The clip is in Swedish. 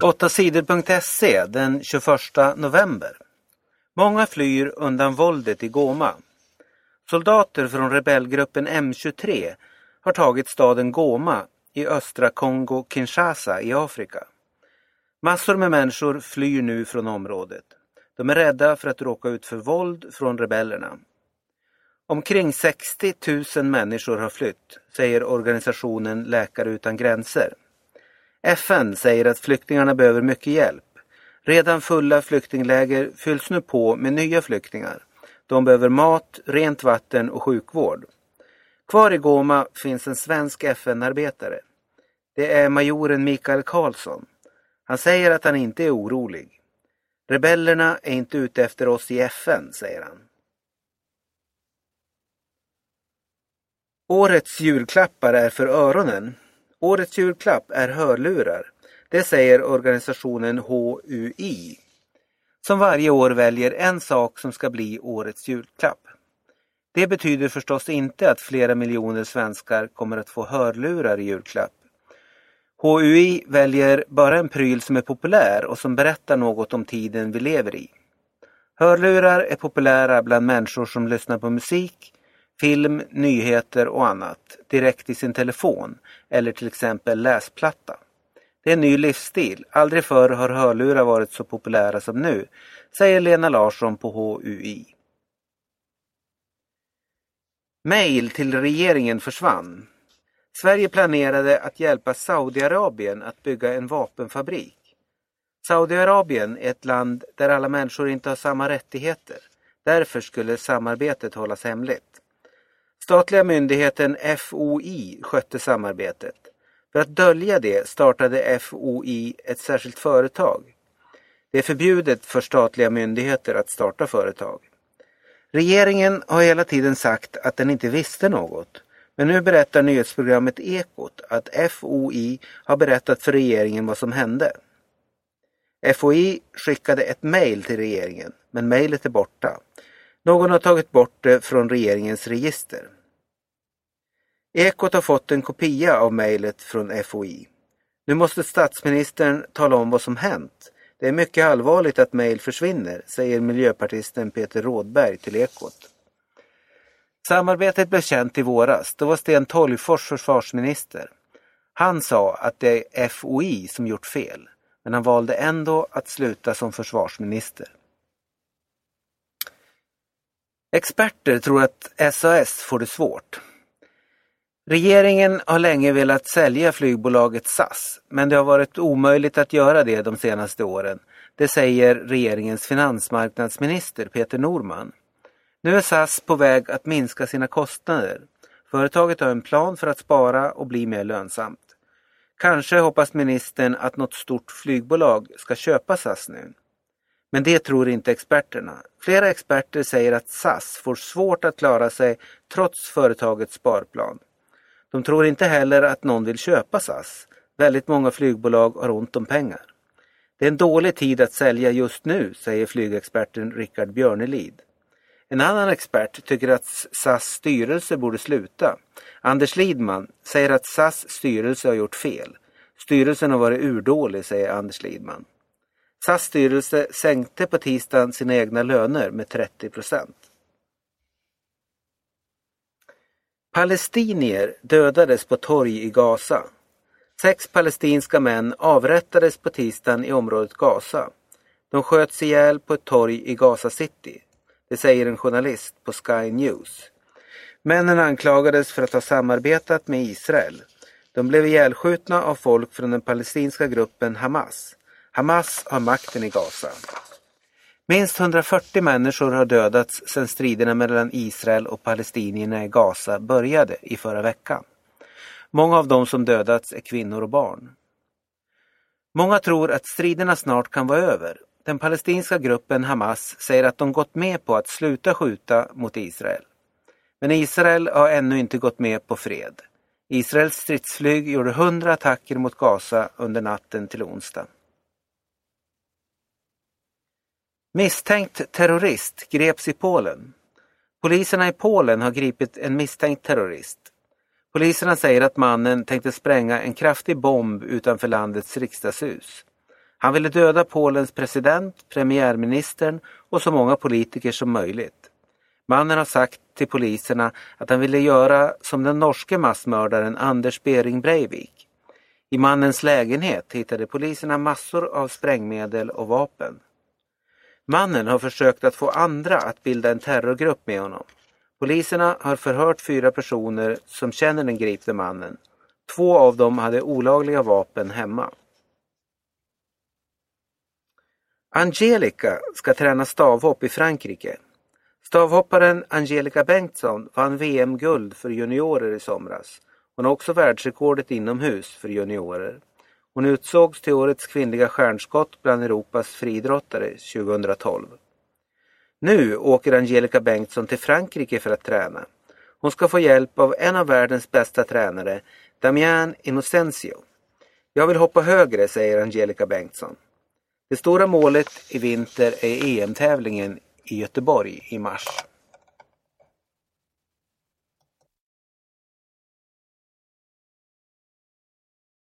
8sidor.se den 21 november. Många flyr undan våldet i Goma. Soldater från rebellgruppen M23 har tagit staden Goma i östra Kongo-Kinshasa i Afrika. Massor med människor flyr nu från området. De är rädda för att råka ut för våld från rebellerna. Omkring 60 000 människor har flytt, säger organisationen Läkare utan gränser. FN säger att flyktingarna behöver mycket hjälp. Redan fulla flyktingläger fylls nu på med nya flyktingar. De behöver mat, rent vatten och sjukvård. Kvar i Goma finns en svensk FN-arbetare. Det är majoren Mikael Karlsson. Han säger att han inte är orolig. Rebellerna är inte ute efter oss i FN, säger han. Årets julklappar är för öronen. Årets julklapp är hörlurar. Det säger organisationen HUI. Som varje år väljer en sak som ska bli årets julklapp. Det betyder förstås inte att flera miljoner svenskar kommer att få hörlurar i julklapp. HUI väljer bara en pryl som är populär och som berättar något om tiden vi lever i. Hörlurar är populära bland människor som lyssnar på musik, film, nyheter och annat direkt i sin telefon eller till exempel läsplatta. Det är en ny livsstil. Aldrig förr har hörlurar varit så populära som nu, säger Lena Larsson på HUI. Mail till regeringen försvann. Sverige planerade att hjälpa Saudiarabien att bygga en vapenfabrik. Saudiarabien är ett land där alla människor inte har samma rättigheter. Därför skulle samarbetet hållas hemligt. Statliga myndigheten FOI skötte samarbetet. För att dölja det startade FOI ett särskilt företag. Det är förbjudet för statliga myndigheter att starta företag. Regeringen har hela tiden sagt att den inte visste något. Men nu berättar nyhetsprogrammet Ekot att FOI har berättat för regeringen vad som hände. FOI skickade ett mejl till regeringen, men mejlet är borta. Någon har tagit bort det från regeringens register. Ekot har fått en kopia av mejlet från FOI. Nu måste statsministern tala om vad som hänt. Det är mycket allvarligt att mejl försvinner, säger miljöpartisten Peter Rådberg till Ekot. Samarbetet blev känt i våras. Då var Sten Tolgfors försvarsminister. Han sa att det är FOI som gjort fel, men han valde ändå att sluta som försvarsminister. Experter tror att SAS får det svårt. Regeringen har länge velat sälja flygbolaget SAS, men det har varit omöjligt att göra det de senaste åren. Det säger regeringens finansmarknadsminister Peter Norman. Nu är SAS på väg att minska sina kostnader. Företaget har en plan för att spara och bli mer lönsamt. Kanske hoppas ministern att något stort flygbolag ska köpa SAS nu. Men det tror inte experterna. Flera experter säger att SAS får svårt att klara sig trots företagets sparplan. De tror inte heller att någon vill köpa SAS. Väldigt många flygbolag har ont om pengar. Det är en dålig tid att sälja just nu, säger flygexperten Rickard Björnelid. En annan expert tycker att SAS styrelse borde sluta. Anders Lidman säger att SAS styrelse har gjort fel. Styrelsen har varit urdålig, säger Anders Lidman. SAS styrelse sänkte på tisdagen sina egna löner med 30 procent. Palestinier dödades på torg i Gaza. Sex palestinska män avrättades på tisdagen i området Gaza. De sköts ihjäl på ett torg i Gaza City. Det säger en journalist på Sky News. Männen anklagades för att ha samarbetat med Israel. De blev ihjälskjutna av folk från den palestinska gruppen Hamas. Hamas har makten i Gaza. Minst 140 människor har dödats sedan striderna mellan Israel och palestinierna i Gaza började i förra veckan. Många av de som dödats är kvinnor och barn. Många tror att striderna snart kan vara över. Den palestinska gruppen Hamas säger att de gått med på att sluta skjuta mot Israel. Men Israel har ännu inte gått med på fred. Israels stridsflyg gjorde 100 attacker mot Gaza under natten till onsdag. Misstänkt terrorist greps i Polen. Poliserna i Polen har gripit en misstänkt terrorist. Poliserna säger att mannen tänkte spränga en kraftig bomb utanför landets riksdagshus. Han ville döda Polens president, premiärministern och så många politiker som möjligt. Mannen har sagt till poliserna att han ville göra som den norske massmördaren Anders Bering Breivik. I mannens lägenhet hittade poliserna massor av sprängmedel och vapen. Mannen har försökt att få andra att bilda en terrorgrupp med honom. Poliserna har förhört fyra personer som känner den gripne mannen. Två av dem hade olagliga vapen hemma. Angelica ska träna stavhopp i Frankrike. Stavhopparen Angelica Bengtsson vann VM-guld för juniorer i somras. Hon har också världsrekordet inomhus för juniorer. Hon utsågs till årets kvinnliga stjärnskott bland Europas friidrottare 2012. Nu åker Angelica Bengtsson till Frankrike för att träna. Hon ska få hjälp av en av världens bästa tränare, Damien Innocencio. Jag vill hoppa högre, säger Angelica Bengtsson. Det stora målet i vinter är EM-tävlingen i Göteborg i mars.